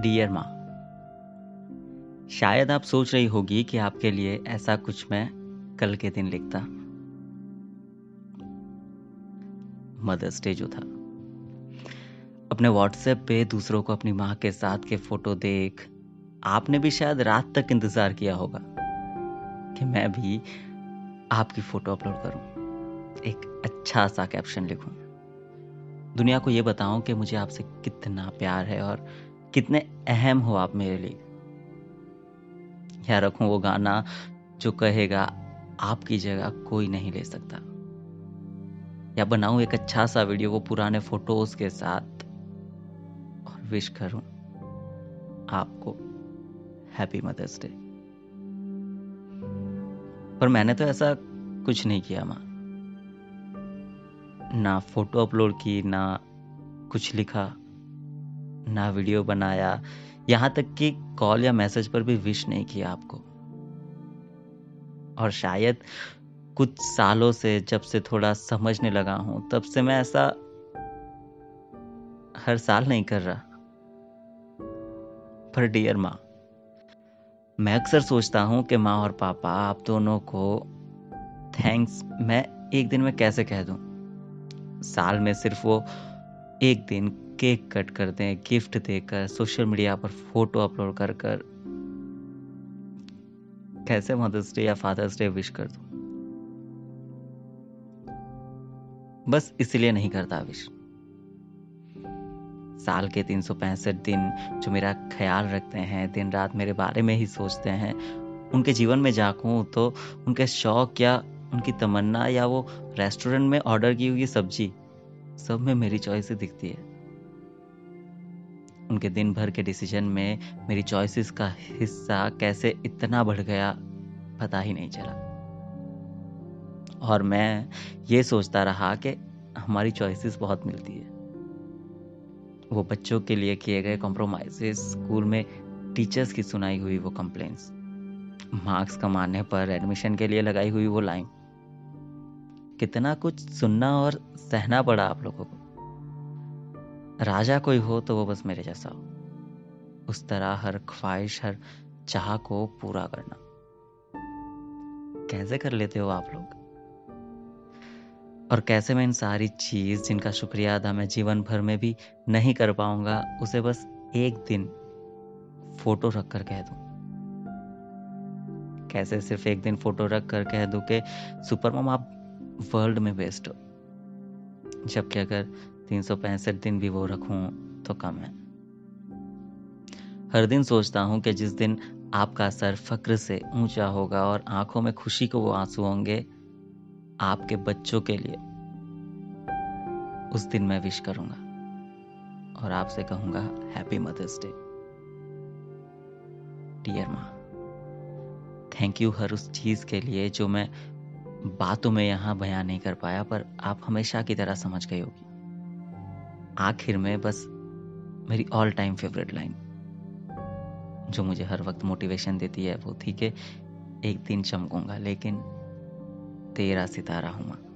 Dear माँ शायद आप सोच रही होगी कि आपके लिए ऐसा कुछ मैं कल के दिन लिखता। मदर्स डे जो था। अपने व्हाट्सएप पे दूसरों को अपनी माँ के साथ के फ़ोटो देख, आपने भी शायद रात तक इंतज़ार किया होगा कि मैं भी आपकी फ़ोटो अपलोड करूँ। एक अच्छा सा कैप्शन लिखूं। दुनिया को ये बताऊँ कि मुझे आपसे कितना प्यार है और कितने अहम हो आप मेरे लिए। या रखूँ वो गाना जो कहेगा, आपकी जगह कोई नहीं ले सकता। या बनाऊँ एक अच्छा सा वीडियो वो पुराने फ़ोटोज़ के साथ। और विश करूँ आपको हैप्पी मदर्स डे। पर मैंने तो ऐसा कुछ नहीं किया माँ। ना फ़ोटो अपलोड की, ना कुछ लिखा। ना वीडियो बनाया। यहाँ तक कि कॉल या मैसेज पर भी विश नहीं किया आपको। और शायद कुछ सालों से जब से थोड़ा समझने लगा हूँ, तब से मैं ऐसा हर साल नहीं कर रहा। पर डियर माँ, मैं अक्सर सोचता हूँ कि माँ और पापा, आप दोनों को थैंक्स मैं एक दिन में कैसे कह दूँ? साल में सिर्फ़ वो एक दिन केक कट कर दें गिफ्ट देकर सोशल मीडिया पर फ़ोटो अपलोड कर कर। कैसे मदर्स डे या फादर्स डे विश कर दूँ? बस इसलिए नहीं करता विश साल के तीन सौ पैंसठ दिन जो मेरा ख्याल रखते हैं, दिन रात मेरे बारे में ही सोचते हैं, उनके जीवन में झांकूं तो उनके शौक या उनकी तमन्ना या वो रेस्टोरेंट में ऑर्डर की हुई सब्ज़ी, सब में मेरी चॉइस ही दिखती है। उनके दिन भर के डिसीज़न में मेरी चॉइसेस का हिस्सा कैसे इतना बढ़ गया, पता ही नहीं चला। और मैं ये सोचता रहा कि हमारी चॉइसेस बहुत मिलती है। वो बच्चों के लिए किए गए कॉम्प्रोमाइजेस स्कूल में टीचर्स की सुनाई हुई वो कंप्लेंट्स मार्क्स कमाने पर एडमिशन के लिए लगाई हुई वो लाइन कितना कुछ सुनना और सहना पड़ा आप लोगों को। राजा कोई हो तो वो बस मेरे जैसा हो। उस तरह हर ख्वाहिश, हर चाह को पूरा करना। कैसे कर लेते हो आप लोग? और कैसे मैं इन सारी चीज़, जिनका शुक्रिया अदा मैं जीवन भर में भी नहीं कर पाऊँगा, उसे बस एक दिन फ़ोटो रख कर कह दूँ? कैसे सिर्फ़ एक दिन फ़ोटो रख कर कह दूँ कि सुपर मम आप वर्ल्ड में बेस्ट हो। जबकि अगर तीन सौ पैंसठ दिन भी वो रखूँ तो कम है। हर दिन सोचता हूँ कि जिस दिन आपका सर फक्र से ऊँचा होगा और आँखों में खुशी को वो आँसू होंगे, आपके बच्चों के लिए, उस दिन मैं विश करूँगा। और आपसे कहूँगा हैप्पी मदर्स डे डियर माँ थैंक यू हर उस चीज़ के लिए जो मैं बातों में यहाँ बयान नहीं कर पाया, पर आप हमेशा की तरह समझ गई होगी। आखिर में बस मेरी ऑल टाइम फेवरेट लाइन जो मुझे हर वक्त मोटिवेशन देती है, वो थी कि एक दिन चमकूँगा, लेकिन तेरा सितारा हूँ